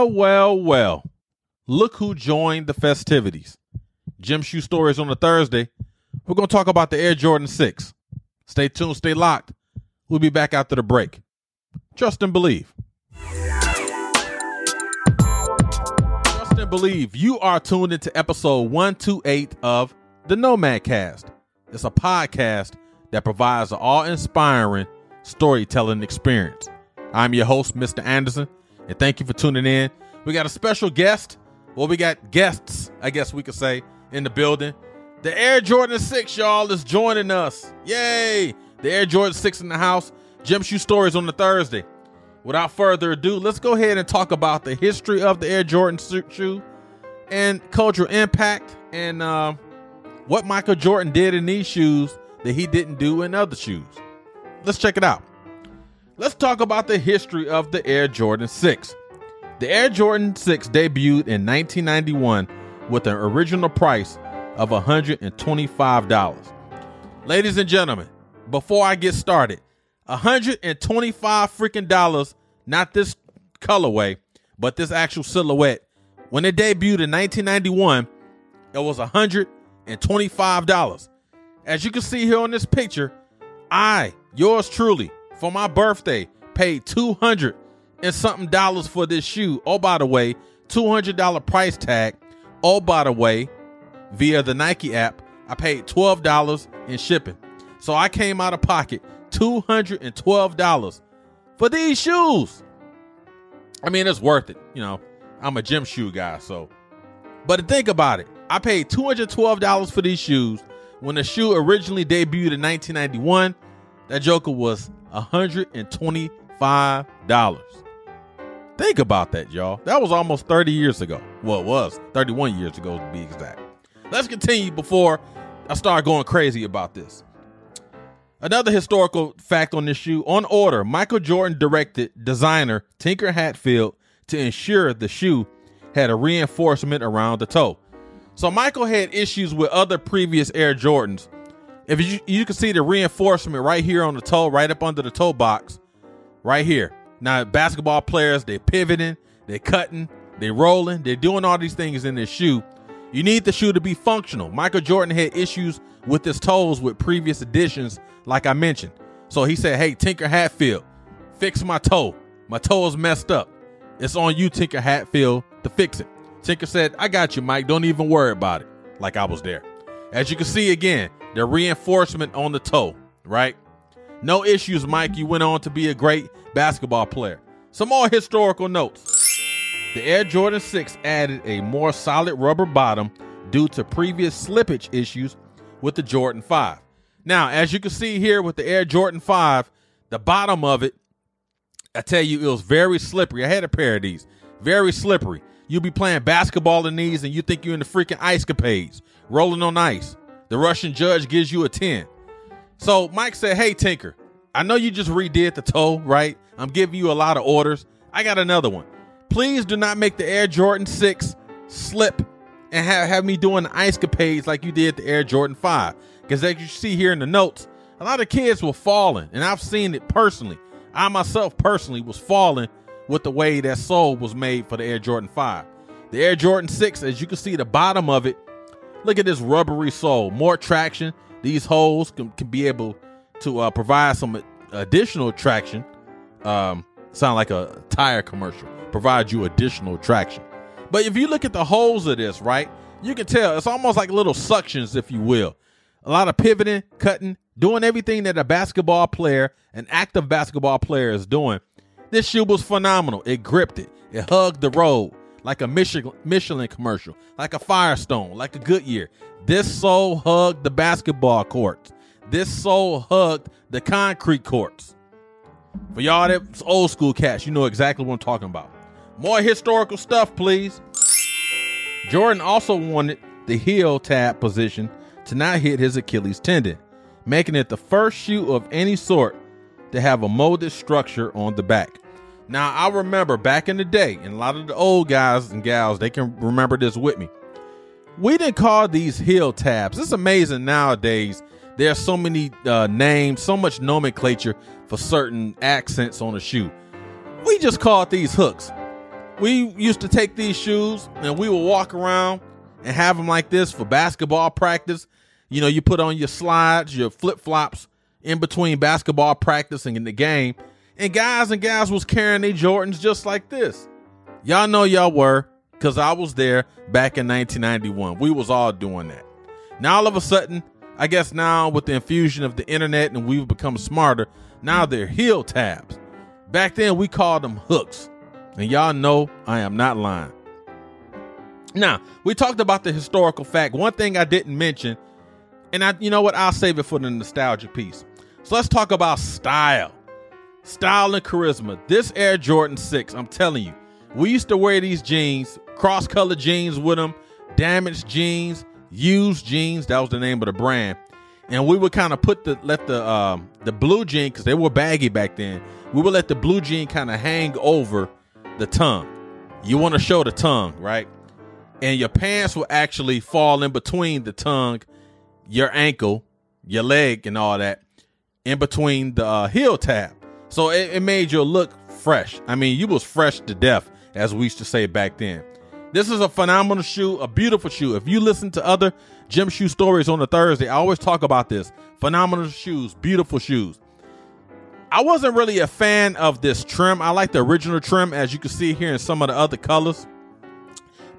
Well, well, well. Look who joined the festivities. Gym Shoe Stories on a Thursday. We're going to talk about the Air Jordan 6. Stay tuned, stay locked. We'll be back after the break. Trust and believe. Trust and believe. You are tuned into episode 128 of the Nomad Cast. It's a podcast that provides an awe inspiring storytelling experience. I'm your host, Mr. Anderson, and thank you for tuning in. We got a special guest. Well, we got guests, I guess we could say, in the building. The Air Jordan 6, y'all, is joining us. Yay! The Air Jordan 6 in the house. Gym Shoe Stories on the Thursday. Without further ado, let's go ahead and talk about the history of the Air Jordan shoe and cultural impact and uh, what Michael Jordan did in these shoes that he didn't do in other shoes. Let's check it out. Let's talk about the history of the Air Jordan 6. The Air Jordan 6 debuted in 1991 with an original price of $125. Ladies and gentlemen, before I get started, 125 freaking dollars, not this colorway, but this actual silhouette. When it debuted in 1991, it was $125. As you can see here on this picture, I, yours truly, for my birthday, paid 200 and something dollars for this shoe. Oh, by the way, $200 price tag. Oh, by the way, via the Nike app, I paid $12 in shipping. So I came out of pocket $212 for these shoes. I mean, it's worth it. You know, I'm a gym shoe guy, so. But think about it. I paid $212 for these shoes. When the shoe originally debuted in 1991, that joker was $125. Think about that, y'all. That was almost 30 years ago. Well, it was 31 years ago to be exact. Let's continue before I start going crazy about this. Another historical fact on this shoe on order, Michael Jordan directed designer Tinker Hatfield to ensure the shoe had a reinforcement around the toe. So Michael had issues with other previous Air Jordans. If you you can see the reinforcement right here on the toe, right up under the toe box, right here. Now basketball players they pivoting, they cutting, they rolling, they're doing all these things in this shoe. You need the shoe to be functional. Michael Jordan had issues with his toes with previous editions, like I mentioned. So he said, Hey, Tinker Hatfield, fix my toe. My toe is messed up. It's on you, Tinker Hatfield, to fix it. Tinker said, I got you, Mike. Don't even worry about it. Like I was there. As you can see again, the reinforcement on the toe, right? No issues, Mike. You went on to be a great basketball player. Some more historical notes. The Air Jordan 6 added a more solid rubber bottom due to previous slippage issues with the Jordan 5. Now, as you can see here with the Air Jordan 5, the bottom of it, I tell you, it was very slippery. I had a pair of these. Very slippery. You'll be playing basketball in these and you think you're in the freaking ice capades, rolling on ice. The Russian judge gives you a 10. So Mike said, Hey, Tinker, I know you just redid the toe, right? I'm giving you a lot of orders. I got another one please do not make the Air Jordan 6 slip and have, have me doing ice capades like you did the Air Jordan 5. Because as you see here in the notes, a lot of kids were falling, and I've seen it personally. I myself personally was falling with the way that sole was made for the Air Jordan 5. The Air Jordan 6, as you can see the bottom of it, look at this rubbery sole, more traction. These holes can, can be able to uh, provide some additional traction. Um, sound like a tire commercial provide you additional traction. But if you look at the holes of this, right, you can tell it's almost like little suctions, if you will. A lot of pivoting, cutting, doing everything that a basketball player, an active basketball player, is doing. This shoe was phenomenal. It gripped it. It hugged the road like a Michelin, commercial, like a Firestone, like a Goodyear. This sole hugged the basketball courts. This sole hugged the concrete courts. For y'all that's old school cats, you know exactly what I'm talking about. More historical stuff, please. Jordan also wanted the heel tab position to not hit his Achilles tendon, making it the first shoe of any sort to have a molded structure on the back. Now, I remember back in the day, and a lot of the old guys and gals, they can remember this with me. We didn't call these heel tabs. It's amazing nowadays. There are so many uh, names, so much nomenclature for certain accents on a shoe. We just called these hooks. we used to take these shoes and we would walk around and have them like this for basketball practice. You know, you put on your slides, your flip flops in between basketball practice and in the game. And guys and gals was carrying their Jordans just like this. Y'all know y'all were, because I was there back in 1991. We was all doing that. Now all of a sudden, I guess now with the infusion of the internet and we've become smarter, now they're heel tabs. Back then we called them hooks. And y'all know I am not lying. Now, we talked about the historical fact. One thing I didn't mention, and I you know what, I'll save it for the nostalgia piece. So let's talk about style. Style and charisma. This Air Jordan 6, I'm telling you, we used to wear these jeans, cross-colored jeans with them, damaged jeans, used jeans. That was the name of the brand. And we would kind of put the let the um, the blue jean because they were baggy back then. We would let the blue jean kind of hang over the tongue. You want to show the tongue, right? And your pants will actually fall in between the tongue, your ankle, your leg, and all that, in between the uh, heel tab. So it, it made you look fresh. I mean, you was fresh to death, as we used to say back then. This is a phenomenal shoe, a beautiful shoe. If you listen to other gym shoe stories on the Thursday, I always talk about this. Phenomenal shoes, beautiful shoes. I wasn't really a fan of this trim. I like the original trim, as you can see here in some of the other colors.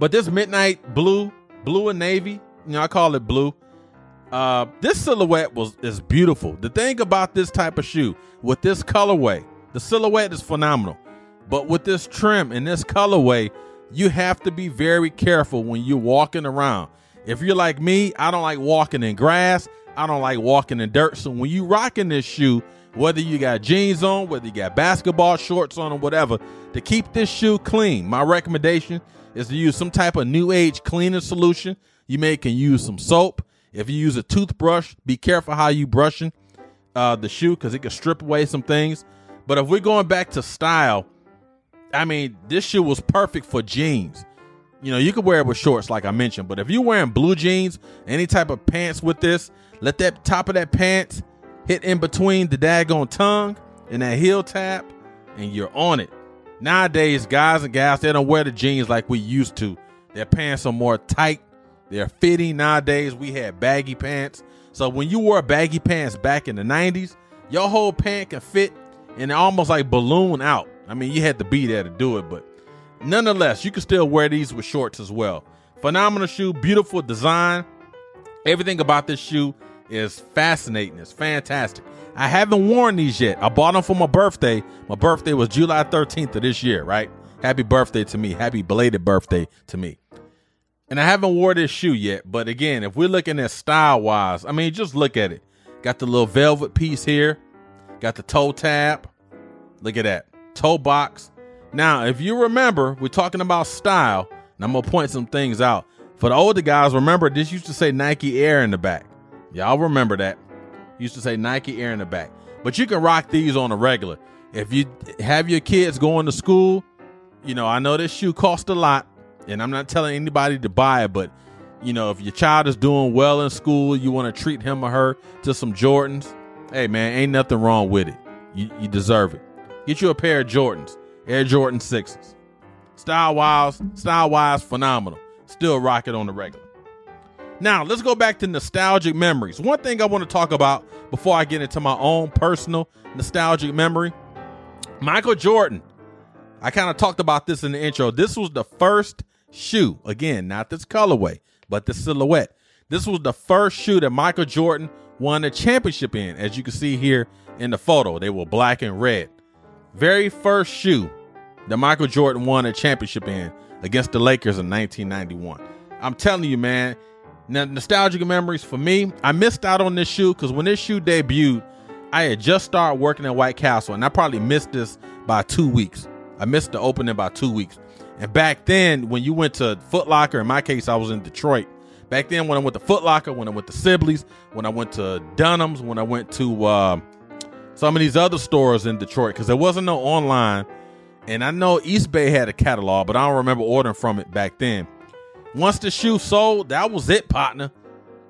But this midnight blue, blue and navy, you know, I call it blue. Uh, this silhouette was is beautiful. The thing about this type of shoe with this colorway, the silhouette is phenomenal. But with this trim and this colorway, you have to be very careful when you're walking around. If you're like me, I don't like walking in grass. I don't like walking in dirt. So when you rocking this shoe, whether you got jeans on, whether you got basketball shorts on or whatever, to keep this shoe clean, my recommendation is to use some type of new age cleaning solution. You may can use some soap. If you use a toothbrush, be careful how you brushing uh, the shoe because it can strip away some things. But if we're going back to style, I mean, this shoe was perfect for jeans. You know, you could wear it with shorts, like I mentioned, but if you're wearing blue jeans, any type of pants with this, let that top of that pants hit in between the daggone tongue and that heel tab, and you're on it. Nowadays, guys and gals, they don't wear the jeans like we used to. Their pants are more tight, they're fitting. Nowadays, we had baggy pants. So when you wore baggy pants back in the 90s, your whole pant can fit and almost like balloon out. I mean, you had to be there to do it, but nonetheless, you can still wear these with shorts as well. Phenomenal shoe, beautiful design. Everything about this shoe is fascinating. It's fantastic. I haven't worn these yet. I bought them for my birthday. My birthday was July 13th of this year, right? Happy birthday to me. Happy belated birthday to me. And I haven't wore this shoe yet, but again, if we're looking at style wise, I mean, just look at it. Got the little velvet piece here, got the toe tab. Look at that toe box. Now, if you remember, we're talking about style, and I'm gonna point some things out. For the older guys, remember this used to say Nike Air in the back. Y'all remember that? Used to say Nike Air in the back. But you can rock these on a regular. If you have your kids going to school, you know, I know this shoe costs a lot, and I'm not telling anybody to buy it, but you know, if your child is doing well in school, you want to treat him or her to some Jordans, hey man, ain't nothing wrong with it. You, you deserve it. Get you a pair of Jordans, Air Jordan 6s. Style wise, style wise, phenomenal. Still rock it on the regular. Now, let's go back to nostalgic memories. One thing I want to talk about before I get into my own personal nostalgic memory Michael Jordan. I kind of talked about this in the intro. This was the first shoe, again, not this colorway, but the silhouette. This was the first shoe that Michael Jordan won a championship in, as you can see here in the photo. They were black and red very first shoe that Michael Jordan won a championship in against the Lakers in 1991. I'm telling you, man, nostalgic memories for me. I missed out on this shoe because when this shoe debuted, I had just started working at White Castle and I probably missed this by two weeks. I missed the opening by two weeks. And back then, when you went to Foot Locker, in my case, I was in Detroit. Back then, when I went to Foot Locker, when I went to Sibley's, when I went to Dunham's, when I went to uh, some of these other stores in Detroit because there wasn't no online. And I know Eastbay had a catalog, but I don't remember ordering from it back then. Once the shoe sold, that was it, partner.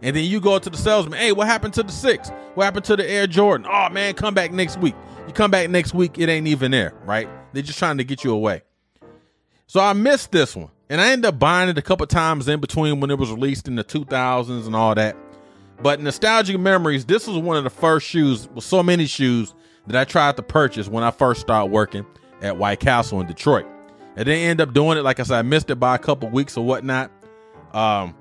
And then you go to the salesman, hey, what happened to the six? What happened to the Air Jordan? Oh man, come back next week. You come back next week, it ain't even there, right? They're just trying to get you away. So I missed this one. And I ended up buying it a couple times in between when it was released in the 2000s and all that. But nostalgic memories, this was one of the first shoes with so many shoes that I tried to purchase when I first started working at White Castle in Detroit. And then end up doing it. Like I said, I missed it by a couple weeks or whatnot. Um,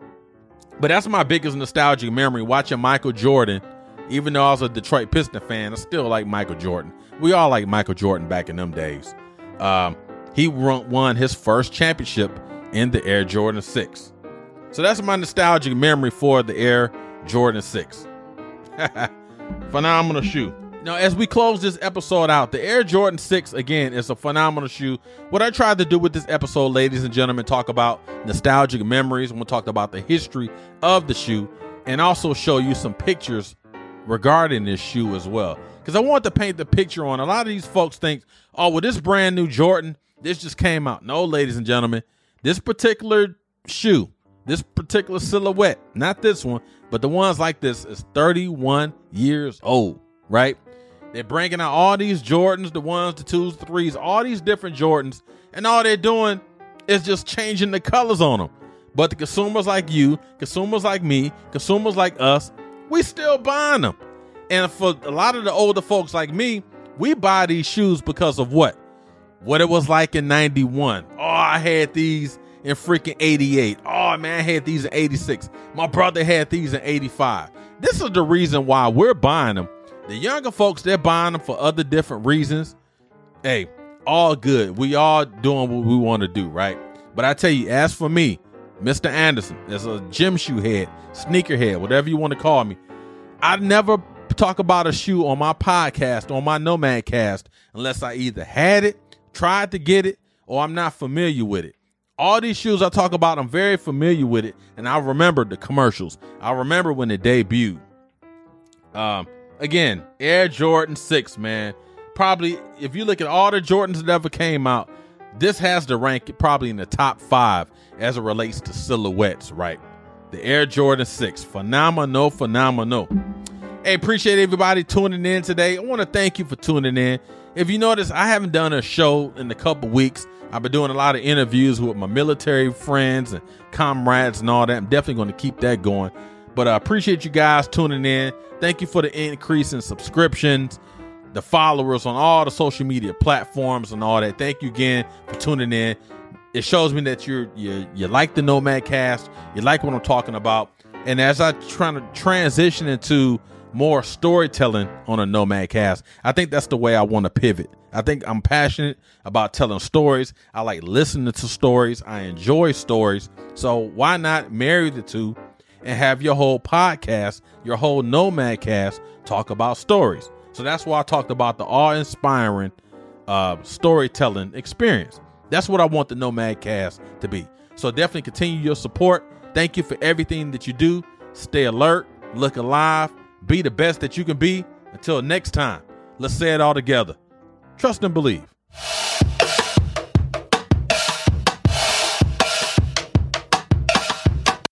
but that's my biggest nostalgic memory watching Michael Jordan. Even though I was a Detroit Piston fan, I still like Michael Jordan. We all like Michael Jordan back in them days. Um, he won his first championship in the Air Jordan 6. So that's my nostalgic memory for the Air Jordan 6. phenomenal shoe. Now, as we close this episode out, the Air Jordan 6 again is a phenomenal shoe. What I tried to do with this episode, ladies and gentlemen, talk about nostalgic memories. We'll talk about the history of the shoe and also show you some pictures regarding this shoe as well. Because I want to paint the picture on a lot of these folks think, oh, well, this brand new Jordan, this just came out. No, ladies and gentlemen, this particular shoe, this particular silhouette, not this one, but the ones like this is 31 years old, right? They're bringing out all these Jordans, the ones, the twos, the threes, all these different Jordans, and all they're doing is just changing the colors on them. But the consumers like you, consumers like me, consumers like us, we still buying them. And for a lot of the older folks like me, we buy these shoes because of what? what it was like in 91. Oh, I had these in freaking 88. Oh, man, I had these in 86. My brother had these in 85. This is the reason why we're buying them. The younger folks, they're buying them for other different reasons. Hey, all good. We all doing what we want to do, right? But I tell you, as for me, Mr. Anderson, as a gym shoe head, sneaker head, whatever you want to call me, I never talk about a shoe on my podcast, on my Nomad cast, unless I either had it tried to get it or I'm not familiar with it. All these shoes I talk about, I'm very familiar with it, and I remember the commercials. I remember when it debuted. Um, again, Air Jordan 6, man. Probably, if you look at all the Jordans that ever came out, this has to rank probably in the top five as it relates to silhouettes, right? The Air Jordan 6. Phenomenal, phenomenal. Hey, appreciate everybody tuning in today. I want to thank you for tuning in. If you notice, I haven't done a show in a couple weeks. I've been doing a lot of interviews with my military friends and comrades and all that. I'm definitely going to keep that going. But I appreciate you guys tuning in. Thank you for the increase in subscriptions, the followers on all the social media platforms and all that. Thank you again for tuning in. It shows me that you're you you like the Nomad Cast, you like what I'm talking about. And as I try to transition into more storytelling on a Nomad cast. I think that's the way I want to pivot. I think I'm passionate about telling stories. I like listening to stories. I enjoy stories. So why not marry the two and have your whole podcast, your whole Nomad cast talk about stories? So that's why I talked about the awe-inspiring uh, storytelling experience. That's what I want the Nomad cast to be. So definitely continue your support. Thank you for everything that you do. Stay alert, look alive, be the best that you can be. Until next time, let's say it all together. Trust and believe.